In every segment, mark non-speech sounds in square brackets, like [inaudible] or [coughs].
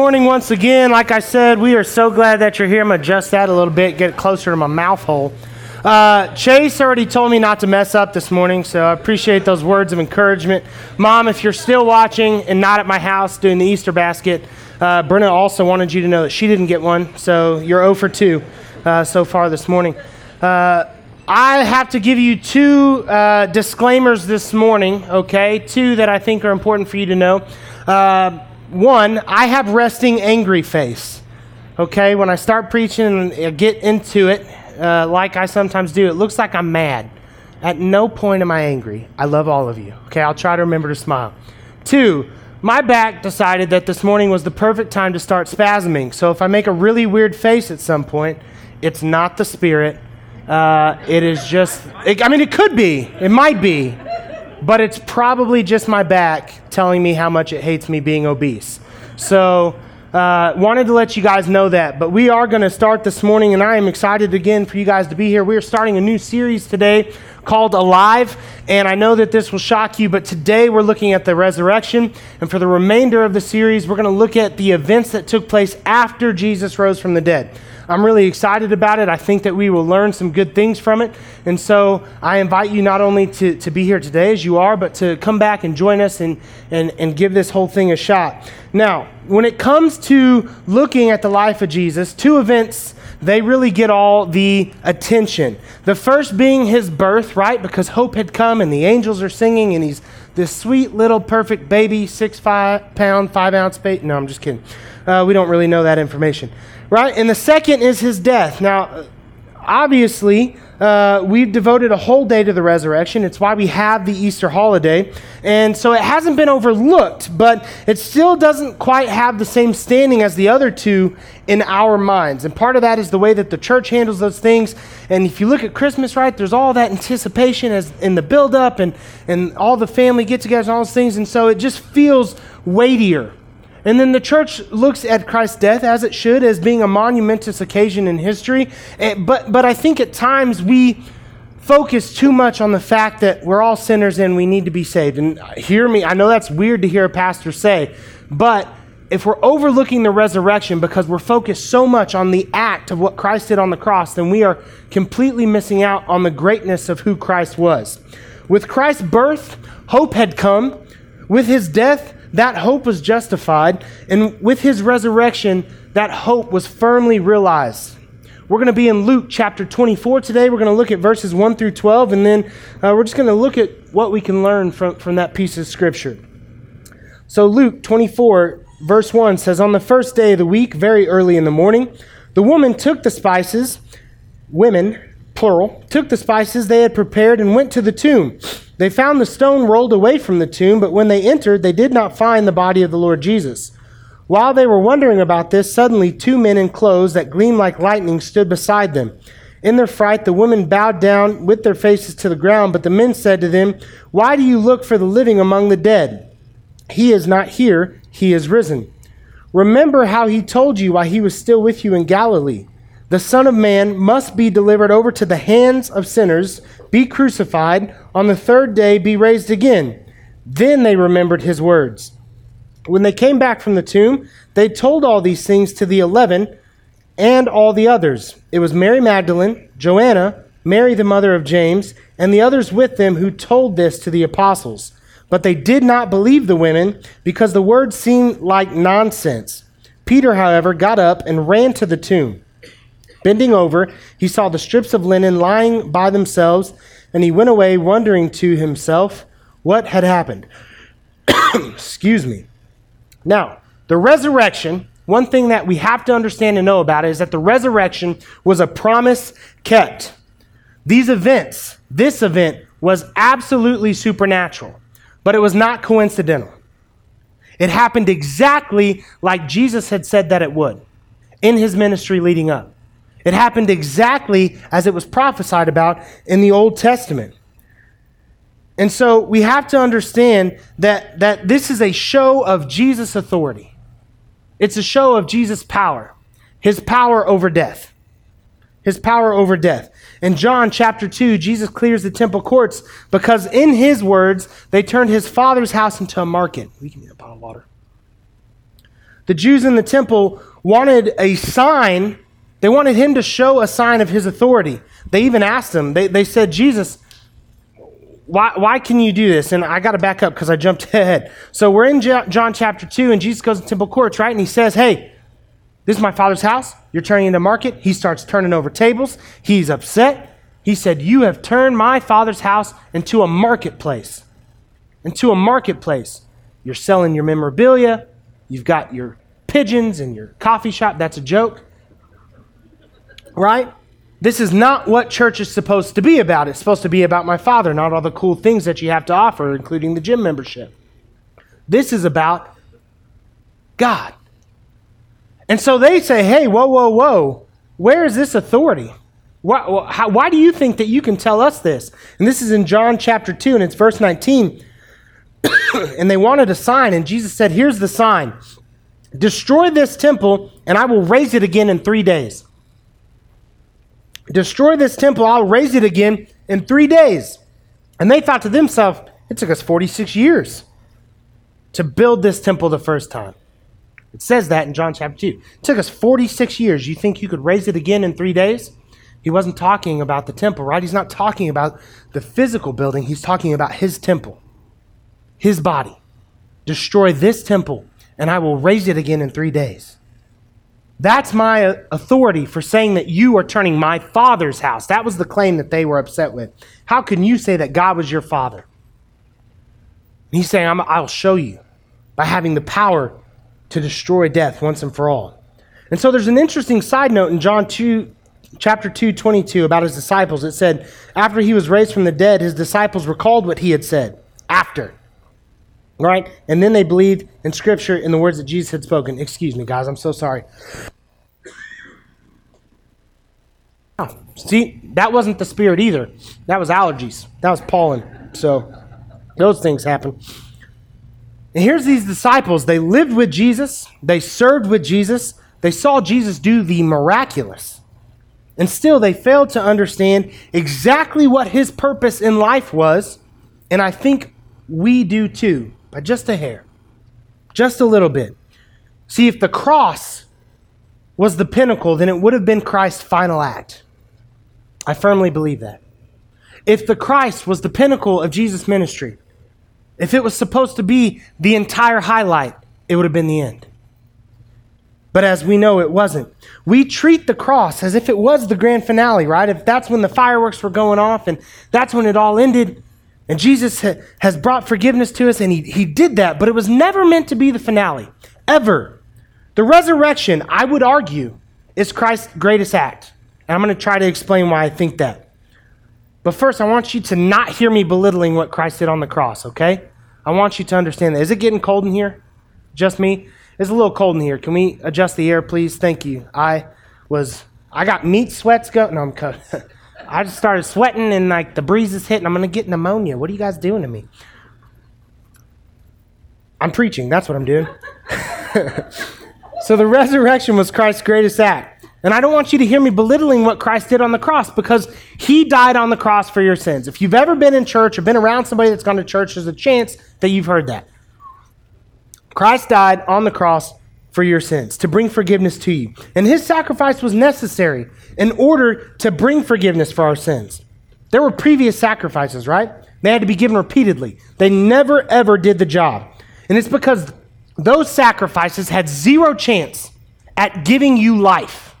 Morning once again. Like I said, we are so glad that you're here. I'm gonna adjust that a little bit, get closer to my mouth hole. Uh, Chase already told me not to mess up this morning, so I appreciate those words of encouragement. Mom, if you're still watching and not at my house doing the Easter basket, uh, Brenna also wanted you to know that she didn't get one, so you're 0 for 2 uh, so far this morning. Uh, I have to give you two uh, disclaimers this morning, okay? Two that I think are important for you to know. One, I have resting angry face. Okay, when I start preaching and get into it, uh, like I sometimes do, it looks like I'm mad. At no point am I angry. I love all of you. Okay, I'll try to remember to smile. Two, my back decided that this morning was the perfect time to start spasming. So if I make a really weird face at some point, it's not the spirit. Uh, it is just, it, I mean, it could be, it might be, but it's probably just my back telling me how much it hates me being obese. So, uh, wanted to let you guys know that. But we are going to start this morning, and I am excited again for you guys to be here. We are starting a new series today called Alive, and I know that this will shock you, but today we're looking at the resurrection. And for the remainder of the series, we're going to look at the events that took place after Jesus rose from the dead. I'm really excited about it. I think that we will learn some good things from it. And so I invite you not only to, to be here today as you are, but to come back and join us and, and, and give this whole thing a shot. Now, when it comes to looking at the life of Jesus, two events they really get all the attention. The first being his birth, right? Because hope had come and the angels are singing and he's this sweet little perfect baby, six five pound, five ounce baby. No, I'm just kidding. Uh, we don't really know that information right? And the second is his death. Now, obviously, uh, we've devoted a whole day to the resurrection. It's why we have the Easter holiday. And so it hasn't been overlooked, but it still doesn't quite have the same standing as the other two in our minds. And part of that is the way that the church handles those things. And if you look at Christmas, right, there's all that anticipation as in the build-up and, and all the family get-togethers and all those things. And so it just feels weightier and then the church looks at Christ's death, as it should, as being a monumentous occasion in history. Eh, but, but I think at times we focus too much on the fact that we're all sinners and we need to be saved. And hear me, I know that's weird to hear a pastor say, but if we're overlooking the resurrection because we're focused so much on the act of what Christ did on the cross, then we are completely missing out on the greatness of who Christ was. With Christ's birth, hope had come. With his death, that hope was justified. And with his resurrection, that hope was firmly realized. We're going to be in Luke chapter 24 today. We're going to look at verses 1 through 12, and then uh, we're just going to look at what we can learn from, from that piece of scripture. So, Luke 24, verse 1 says, On the first day of the week, very early in the morning, the woman took the spices, women, plural, took the spices they had prepared and went to the tomb. They found the stone rolled away from the tomb, but when they entered, they did not find the body of the Lord Jesus. While they were wondering about this, suddenly two men in clothes that gleamed like lightning stood beside them. In their fright, the women bowed down with their faces to the ground, but the men said to them, Why do you look for the living among the dead? He is not here, he is risen. Remember how he told you while he was still with you in Galilee. The Son of Man must be delivered over to the hands of sinners, be crucified, on the third day be raised again. Then they remembered his words. When they came back from the tomb, they told all these things to the eleven and all the others. It was Mary Magdalene, Joanna, Mary the mother of James, and the others with them who told this to the apostles. But they did not believe the women because the words seemed like nonsense. Peter, however, got up and ran to the tomb. Bending over, he saw the strips of linen lying by themselves, and he went away wondering to himself what had happened. [coughs] Excuse me. Now, the resurrection, one thing that we have to understand and know about it is that the resurrection was a promise kept. These events, this event, was absolutely supernatural, but it was not coincidental. It happened exactly like Jesus had said that it would in his ministry leading up. It happened exactly as it was prophesied about in the Old Testament. And so we have to understand that, that this is a show of Jesus' authority. It's a show of Jesus' power, his power over death. His power over death. In John chapter 2, Jesus clears the temple courts because, in his words, they turned his father's house into a market. We can get a bottle of water. the Jews in the temple wanted a sign. They wanted him to show a sign of his authority. They even asked him, they, they said, Jesus, why, why can you do this? And I got to back up because I jumped [laughs] ahead. So we're in John chapter 2, and Jesus goes to temple courts, right? And he says, Hey, this is my father's house. You're turning into market. He starts turning over tables. He's upset. He said, You have turned my father's house into a marketplace. Into a marketplace. You're selling your memorabilia. You've got your pigeons and your coffee shop. That's a joke. Right? This is not what church is supposed to be about. It's supposed to be about my Father, not all the cool things that you have to offer, including the gym membership. This is about God. And so they say, hey, whoa, whoa, whoa, where is this authority? Why, how, why do you think that you can tell us this? And this is in John chapter 2, and it's verse 19. [coughs] and they wanted a sign, and Jesus said, Here's the sign Destroy this temple, and I will raise it again in three days. Destroy this temple, I'll raise it again in three days. And they thought to themselves, it took us 46 years to build this temple the first time. It says that in John chapter 2. It took us 46 years. You think you could raise it again in three days? He wasn't talking about the temple, right? He's not talking about the physical building. He's talking about his temple, his body. Destroy this temple, and I will raise it again in three days. That's my uh, authority for saying that you are turning my father's house. That was the claim that they were upset with. How can you say that God was your father? And he's saying, I'll show you by having the power to destroy death once and for all. And so there's an interesting side note in John 2, chapter 2, 22 about his disciples. It said, after he was raised from the dead, his disciples recalled what he had said. After. Right? And then they believed in Scripture in the words that Jesus had spoken. Excuse me, guys, I'm so sorry. Oh, see, that wasn't the Spirit either. That was allergies. That was pollen. So those things happen. And here's these disciples. They lived with Jesus, they served with Jesus, they saw Jesus do the miraculous. And still, they failed to understand exactly what his purpose in life was. And I think we do too by just a hair, just a little bit. See, if the cross was the pinnacle, then it would have been Christ's final act. I firmly believe that. If the Christ was the pinnacle of Jesus' ministry, if it was supposed to be the entire highlight, it would have been the end. But as we know, it wasn't. We treat the cross as if it was the grand finale, right? If that's when the fireworks were going off and that's when it all ended, and Jesus ha- has brought forgiveness to us, and he, he did that, but it was never meant to be the finale, ever. The resurrection, I would argue, is Christ's greatest act. And I'm going to try to explain why I think that. But first, I want you to not hear me belittling what Christ did on the cross, okay? I want you to understand that. Is it getting cold in here? Just me? It's a little cold in here. Can we adjust the air, please? Thank you. I was, I got meat sweats going. No, I'm cut. [laughs] I just started sweating and like the breeze is hitting. I'm going to get pneumonia. What are you guys doing to me? I'm preaching. That's what I'm doing. [laughs] so the resurrection was Christ's greatest act. And I don't want you to hear me belittling what Christ did on the cross because he died on the cross for your sins. If you've ever been in church or been around somebody that's gone to church, there's a chance that you've heard that. Christ died on the cross for your sins, to bring forgiveness to you. And his sacrifice was necessary in order to bring forgiveness for our sins. There were previous sacrifices, right? They had to be given repeatedly. They never, ever did the job. And it's because those sacrifices had zero chance at giving you life.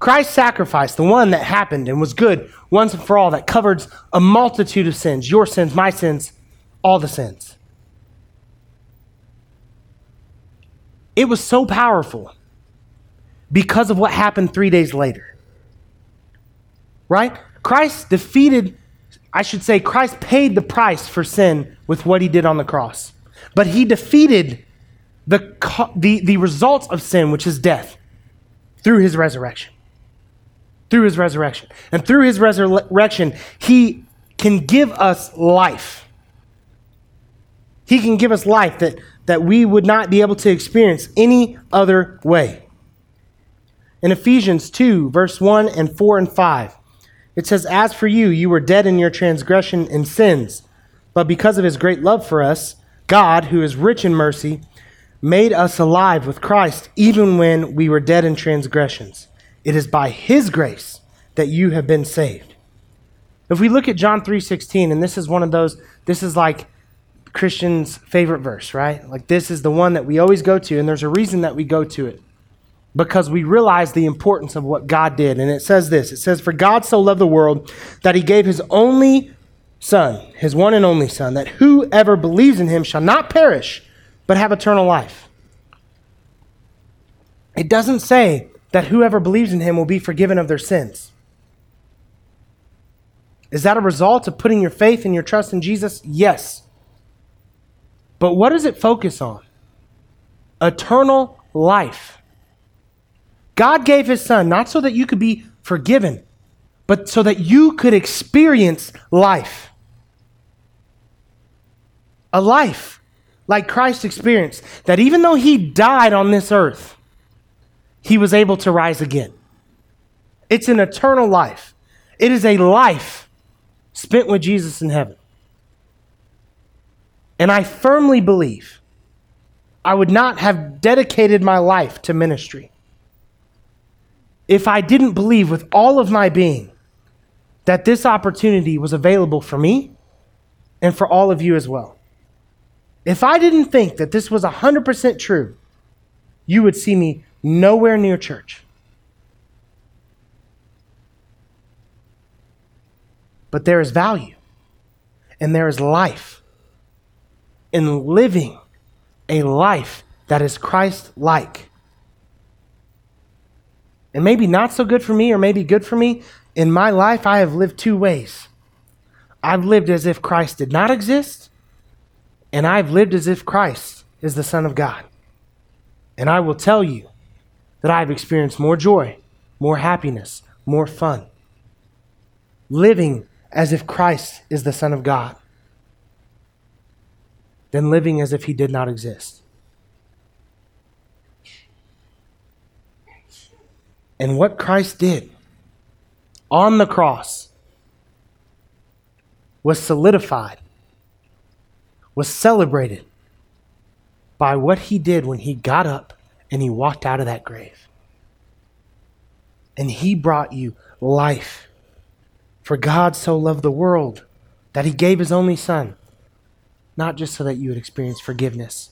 Christ's sacrifice, the one that happened and was good once and for all, that covered a multitude of sins your sins, my sins, all the sins. It was so powerful because of what happened three days later. Right? Christ defeated, I should say, Christ paid the price for sin with what he did on the cross. But he defeated the, the, the results of sin, which is death, through his resurrection. Through his resurrection. And through his resurrection, he can give us life. He can give us life that that we would not be able to experience any other way. In Ephesians 2, verse 1 and 4 and 5, it says, As for you, you were dead in your transgression and sins, but because of his great love for us, God, who is rich in mercy, made us alive with Christ even when we were dead in transgressions. It is by his grace that you have been saved. If we look at John 3:16 and this is one of those this is like Christian's favorite verse, right? Like this is the one that we always go to and there's a reason that we go to it. Because we realize the importance of what God did. And it says this. It says for God so loved the world that he gave his only son, his one and only son, that whoever believes in him shall not perish but have eternal life. It doesn't say that whoever believes in him will be forgiven of their sins. Is that a result of putting your faith and your trust in Jesus? Yes. But what does it focus on? Eternal life. God gave his son not so that you could be forgiven, but so that you could experience life. A life like Christ experienced, that even though he died on this earth, he was able to rise again. It's an eternal life. It is a life spent with Jesus in heaven. And I firmly believe I would not have dedicated my life to ministry if I didn't believe with all of my being that this opportunity was available for me and for all of you as well. If I didn't think that this was 100% true, you would see me nowhere near church. But there is value and there is life in living a life that is Christ like. And maybe not so good for me or maybe good for me. In my life, I have lived two ways. I've lived as if Christ did not exist, and I've lived as if Christ is the Son of God. And I will tell you that I've experienced more joy, more happiness, more fun. Living as if Christ is the Son of God than living as if he did not exist. And what Christ did on the cross was solidified was celebrated by what he did when he got up and he walked out of that grave. And he brought you life. For God so loved the world that he gave his only son, not just so that you would experience forgiveness,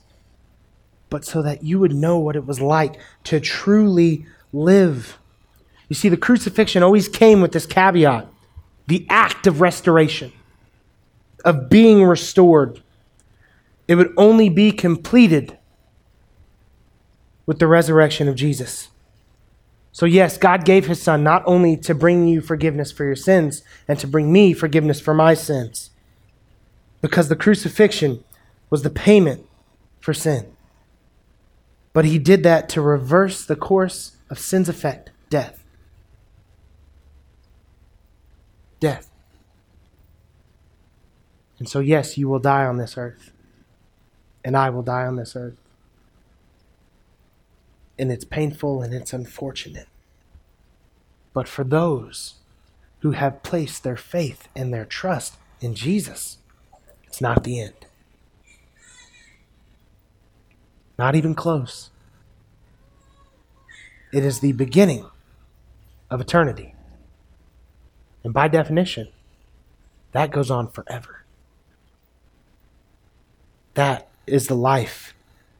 but so that you would know what it was like to truly live. You see, the crucifixion always came with this caveat the act of restoration, of being restored it would only be completed with the resurrection of Jesus. So, yes, God gave his son not only to bring you forgiveness for your sins and to bring me forgiveness for my sins, because the crucifixion was the payment for sin, but he did that to reverse the course of sin's effect death. Death. And so, yes, you will die on this earth and I will die on this earth. And it's painful and it's unfortunate. But for those who have placed their faith and their trust in Jesus, it's not the end. Not even close. It is the beginning of eternity. And by definition, that goes on forever. That is the life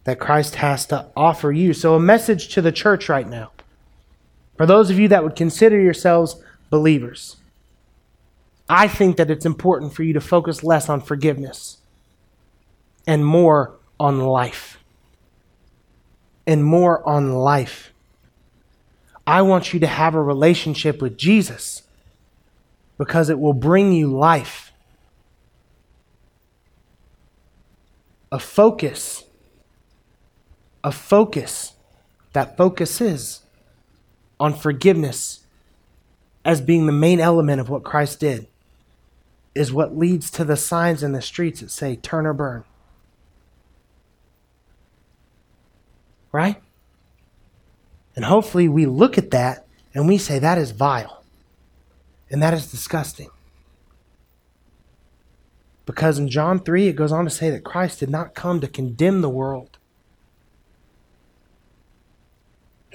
that Christ has to offer you. So, a message to the church right now. For those of you that would consider yourselves believers, I think that it's important for you to focus less on forgiveness and more on life. And more on life. I want you to have a relationship with Jesus because it will bring you life. a focus, a focus that focuses on forgiveness as being the main element of what Christ did is what leads to the signs in the streets that say turn or burn. Right? And hopefully we look at that and we say that is vile and that is disgusting. Because in John 3, it goes on to say that Christ did not come to condemn the world,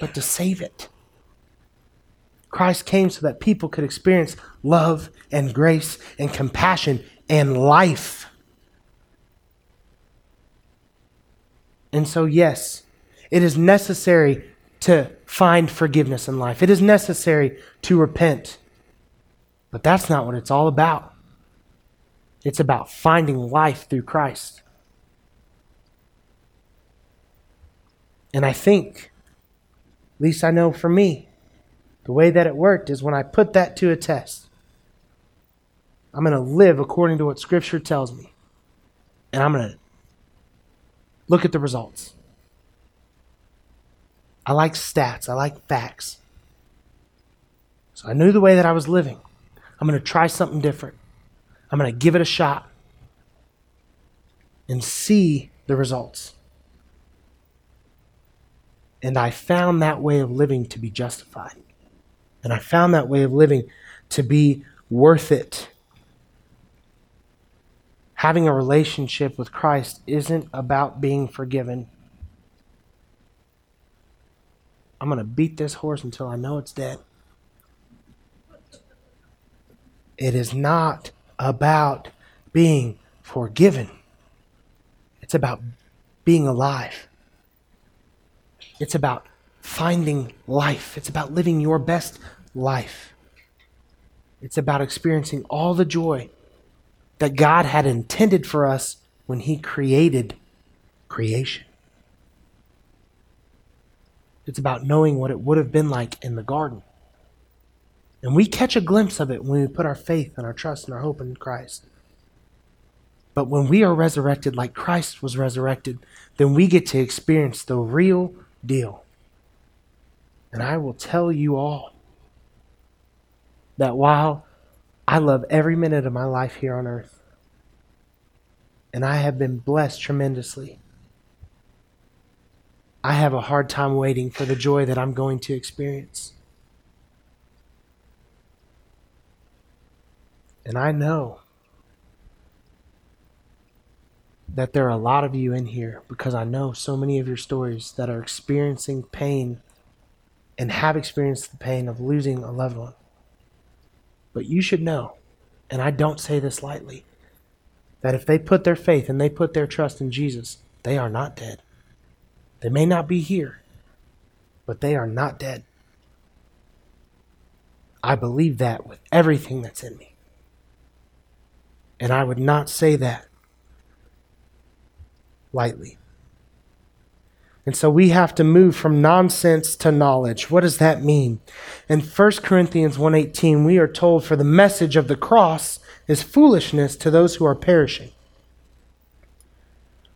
but to save it. Christ came so that people could experience love and grace and compassion and life. And so, yes, it is necessary to find forgiveness in life. It is necessary to repent. But that's not what it's all about. It's about finding life through Christ. And I think, at least I know for me, the way that it worked is when I put that to a test, I'm going to live according to what Scripture tells me. And I'm going to look at the results. I like stats, I like facts. So I knew the way that I was living. I'm going to try something different. I'm going to give it a shot and see the results. And I found that way of living to be justified. And I found that way of living to be worth it. Having a relationship with Christ isn't about being forgiven. I'm going to beat this horse until I know it's dead. It is not about being forgiven, it's about being alive. It's about finding life. It's about living your best life. It's about experiencing all the joy that God had intended for us when He created creation. It's about knowing what it would have been like in the garden. And we catch a glimpse of it when we put our faith and our trust and our hope in Christ. But when we are resurrected like Christ was resurrected, then we get to experience the real deal. And I will tell you all that while I love every minute of my life here on earth, and I have been blessed tremendously, I have a hard time waiting for the joy that I'm going to experience. And I know that there are a lot of you in here because I know so many of your stories that are experiencing pain and have experienced the pain of losing a loved one. But you should know, and I don't say this lightly, that if they put their faith and they put their trust in Jesus, they are not dead. They may not be here, but they are not dead. I believe that with everything that's in me. And I would not say that lightly. And so we have to move from nonsense to knowledge. What does that mean? In 1 Corinthians 1:18, we are told for the message of the cross is foolishness to those who are perishing.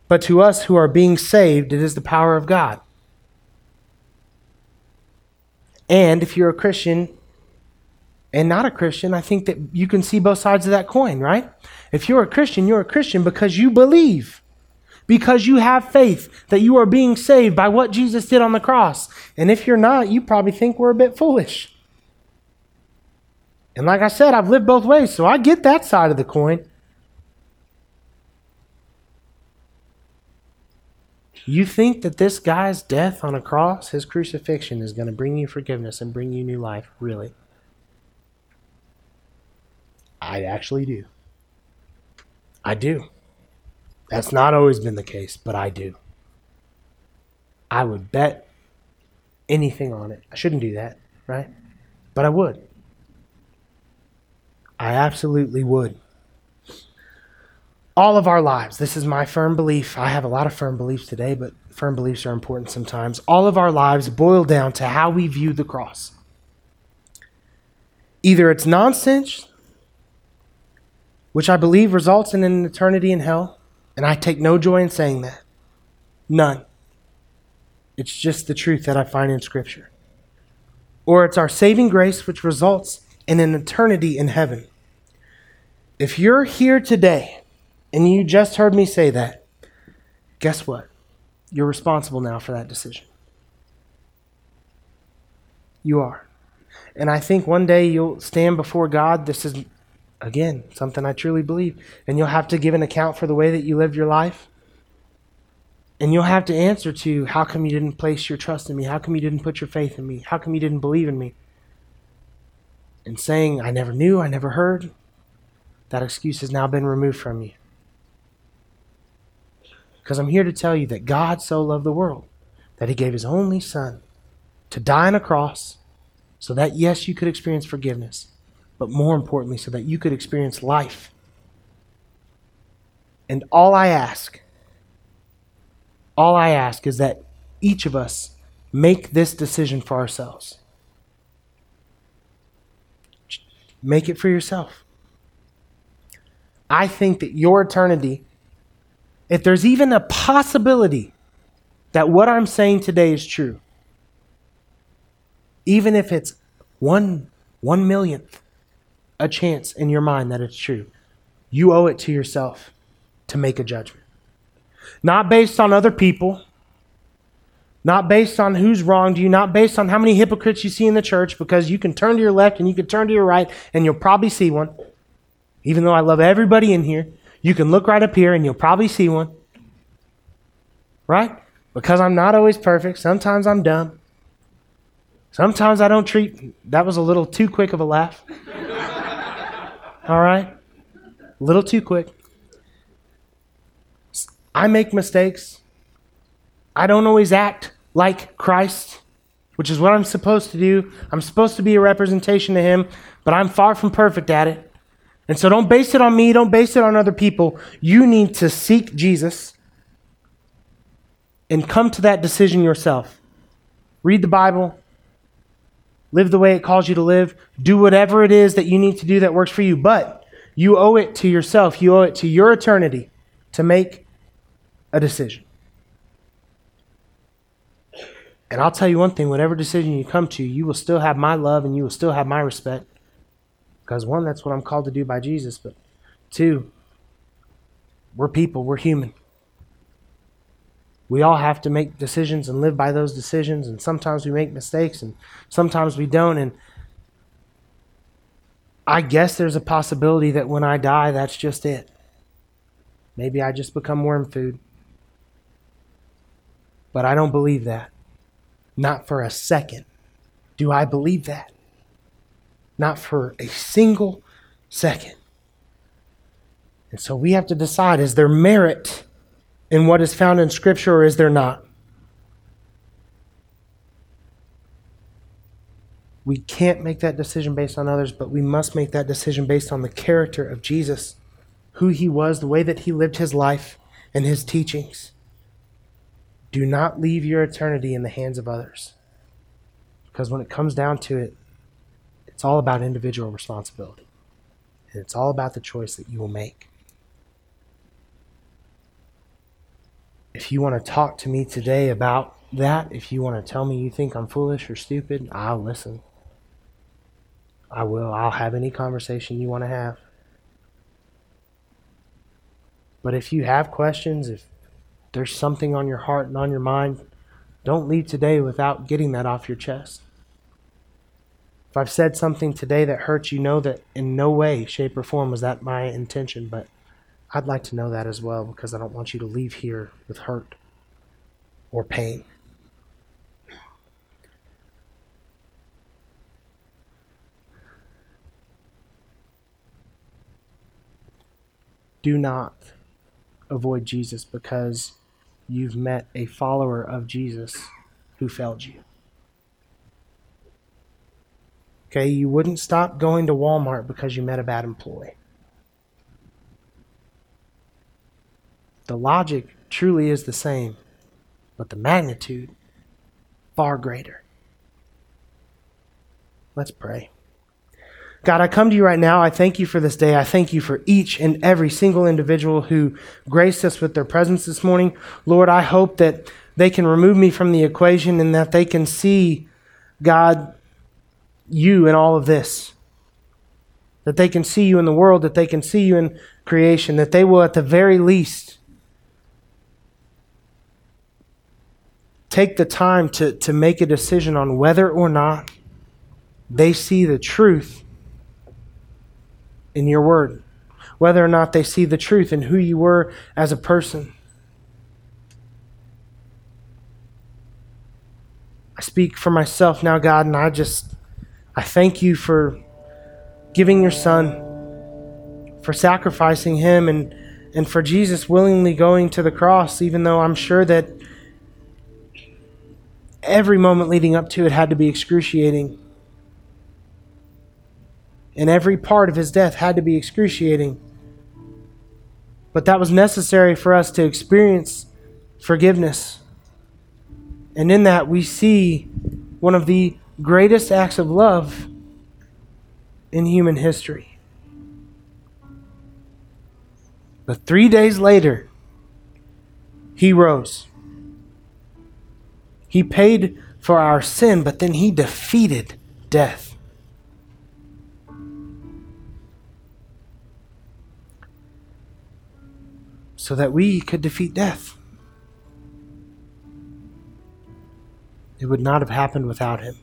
But to us who are being saved, it is the power of God. And if you're a Christian and not a Christian, I think that you can see both sides of that coin, right? If you're a Christian, you're a Christian because you believe because you have faith that you are being saved by what Jesus did on the cross. And if you're not, you probably think we're a bit foolish. And like I said, I've lived both ways, so I get that side of the coin. You think that this guy's death on a cross, his crucifixion, is going to bring you forgiveness and bring you new life? Really? I actually do. I do. That's not always been the case, but I do. I would bet anything on it. I shouldn't do that, right? But I would. I absolutely would. All of our lives, this is my firm belief. I have a lot of firm beliefs today, but firm beliefs are important sometimes. All of our lives boil down to how we view the cross. Either it's nonsense, which I believe results in an eternity in hell, and I take no joy in saying that. None. It's just the truth that I find in Scripture. Or it's our saving grace, which results in an eternity in heaven. If you're here today and you just heard me say that, guess what? You're responsible now for that decision. You are. And I think one day you'll stand before God. This is Again, something I truly believe. And you'll have to give an account for the way that you lived your life. And you'll have to answer to how come you didn't place your trust in me? How come you didn't put your faith in me? How come you didn't believe in me? And saying, I never knew, I never heard, that excuse has now been removed from you. Because I'm here to tell you that God so loved the world that he gave his only son to die on a cross so that, yes, you could experience forgiveness, but more importantly, so that you could experience life. And all I ask, all I ask is that each of us make this decision for ourselves. Make it for yourself. I think that your eternity, if there's even a possibility that what I'm saying today is true, even if it's one one millionth a chance in your mind that it's true, you owe it to yourself to make a judgment. Not based on other people, not based on who's wronged you, not based on how many hypocrites you see in the church, because you can turn to your left and you can turn to your right and you'll probably see one. Even though I love everybody in here, you can look right up here and you'll probably see one. Right? Because I'm not always perfect. Sometimes I'm dumb. Sometimes I don't treat. That was a little too quick of a laugh. All right? A little too quick. I make mistakes. I don't always act like Christ, which is what I'm supposed to do. I'm supposed to be a representation of Him, but I'm far from perfect at it. And so don't base it on me, don't base it on other people. You need to seek Jesus and come to that decision yourself. Read the Bible, live the way it calls you to live, do whatever it is that you need to do that works for you. But you owe it to yourself, you owe it to your eternity to make a decision. And I'll tell you one thing whatever decision you come to, you will still have my love and you will still have my respect. Because, one, that's what I'm called to do by Jesus. But, two, we're people, we're human. We all have to make decisions and live by those decisions. And sometimes we make mistakes and sometimes we don't. And I guess there's a possibility that when I die, that's just it. Maybe I just become worm food. But I don't believe that. Not for a second. Do I believe that? Not for a single second. And so we have to decide is there merit in what is found in Scripture or is there not? We can't make that decision based on others, but we must make that decision based on the character of Jesus, who he was, the way that he lived his life, and his teachings. Do not leave your eternity in the hands of others. Because when it comes down to it, it's all about individual responsibility. And it's all about the choice that you will make. If you want to talk to me today about that, if you want to tell me you think I'm foolish or stupid, I'll listen. I will. I'll have any conversation you want to have. But if you have questions, if there's something on your heart and on your mind, don't leave today without getting that off your chest. If I've said something today that hurts you, know that in no way, shape, or form was that my intention, but I'd like to know that as well because I don't want you to leave here with hurt or pain. Do not avoid Jesus because you've met a follower of Jesus who failed you. Okay, you wouldn't stop going to Walmart because you met a bad employee. The logic truly is the same, but the magnitude far greater. Let's pray. God, I come to you right now. I thank you for this day. I thank you for each and every single individual who graced us with their presence this morning. Lord, I hope that they can remove me from the equation and that they can see, God, you in all of this. That they can see you in the world, that they can see you in creation, that they will, at the very least, take the time to, to make a decision on whether or not they see the truth in your word, whether or not they see the truth in who you were as a person. I speak for myself now, God, and I just, I thank you for giving your son, for sacrificing him, and, and for Jesus willingly going to the cross, even though I'm sure that every moment leading up to it had to be excruciating. And every part of his death had to be excruciating. But that was necessary for us to experience forgiveness. And in that, we see one of the greatest acts of love in human history. But three days later, he rose. He paid for our sin, but then he defeated death. So that we could defeat death. It would not have happened without him.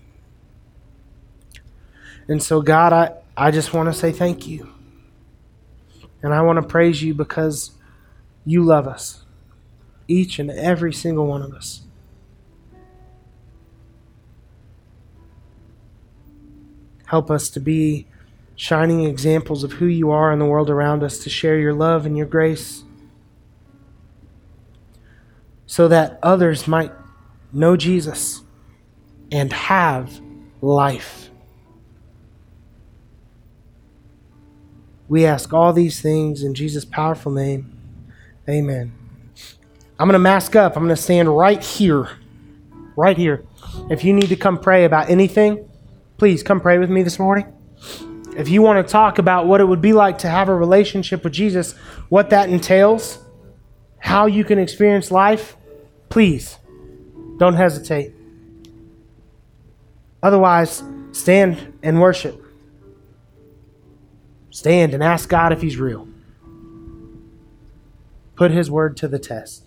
And so, God, I, I just want to say thank you. And I want to praise you because you love us, each and every single one of us. Help us to be shining examples of who you are in the world around us, to share your love and your grace, so that others might know Jesus and have life. We ask all these things in Jesus' powerful name. Amen. I'm going to mask up. I'm going to stand right here. Right here. If you need to come pray about anything, please come pray with me this morning. If you want to talk about what it would be like to have a relationship with Jesus, what that entails, how you can experience life, please don't hesitate. Otherwise, stand and worship. Stand and ask God if He's real. Put His word to the test.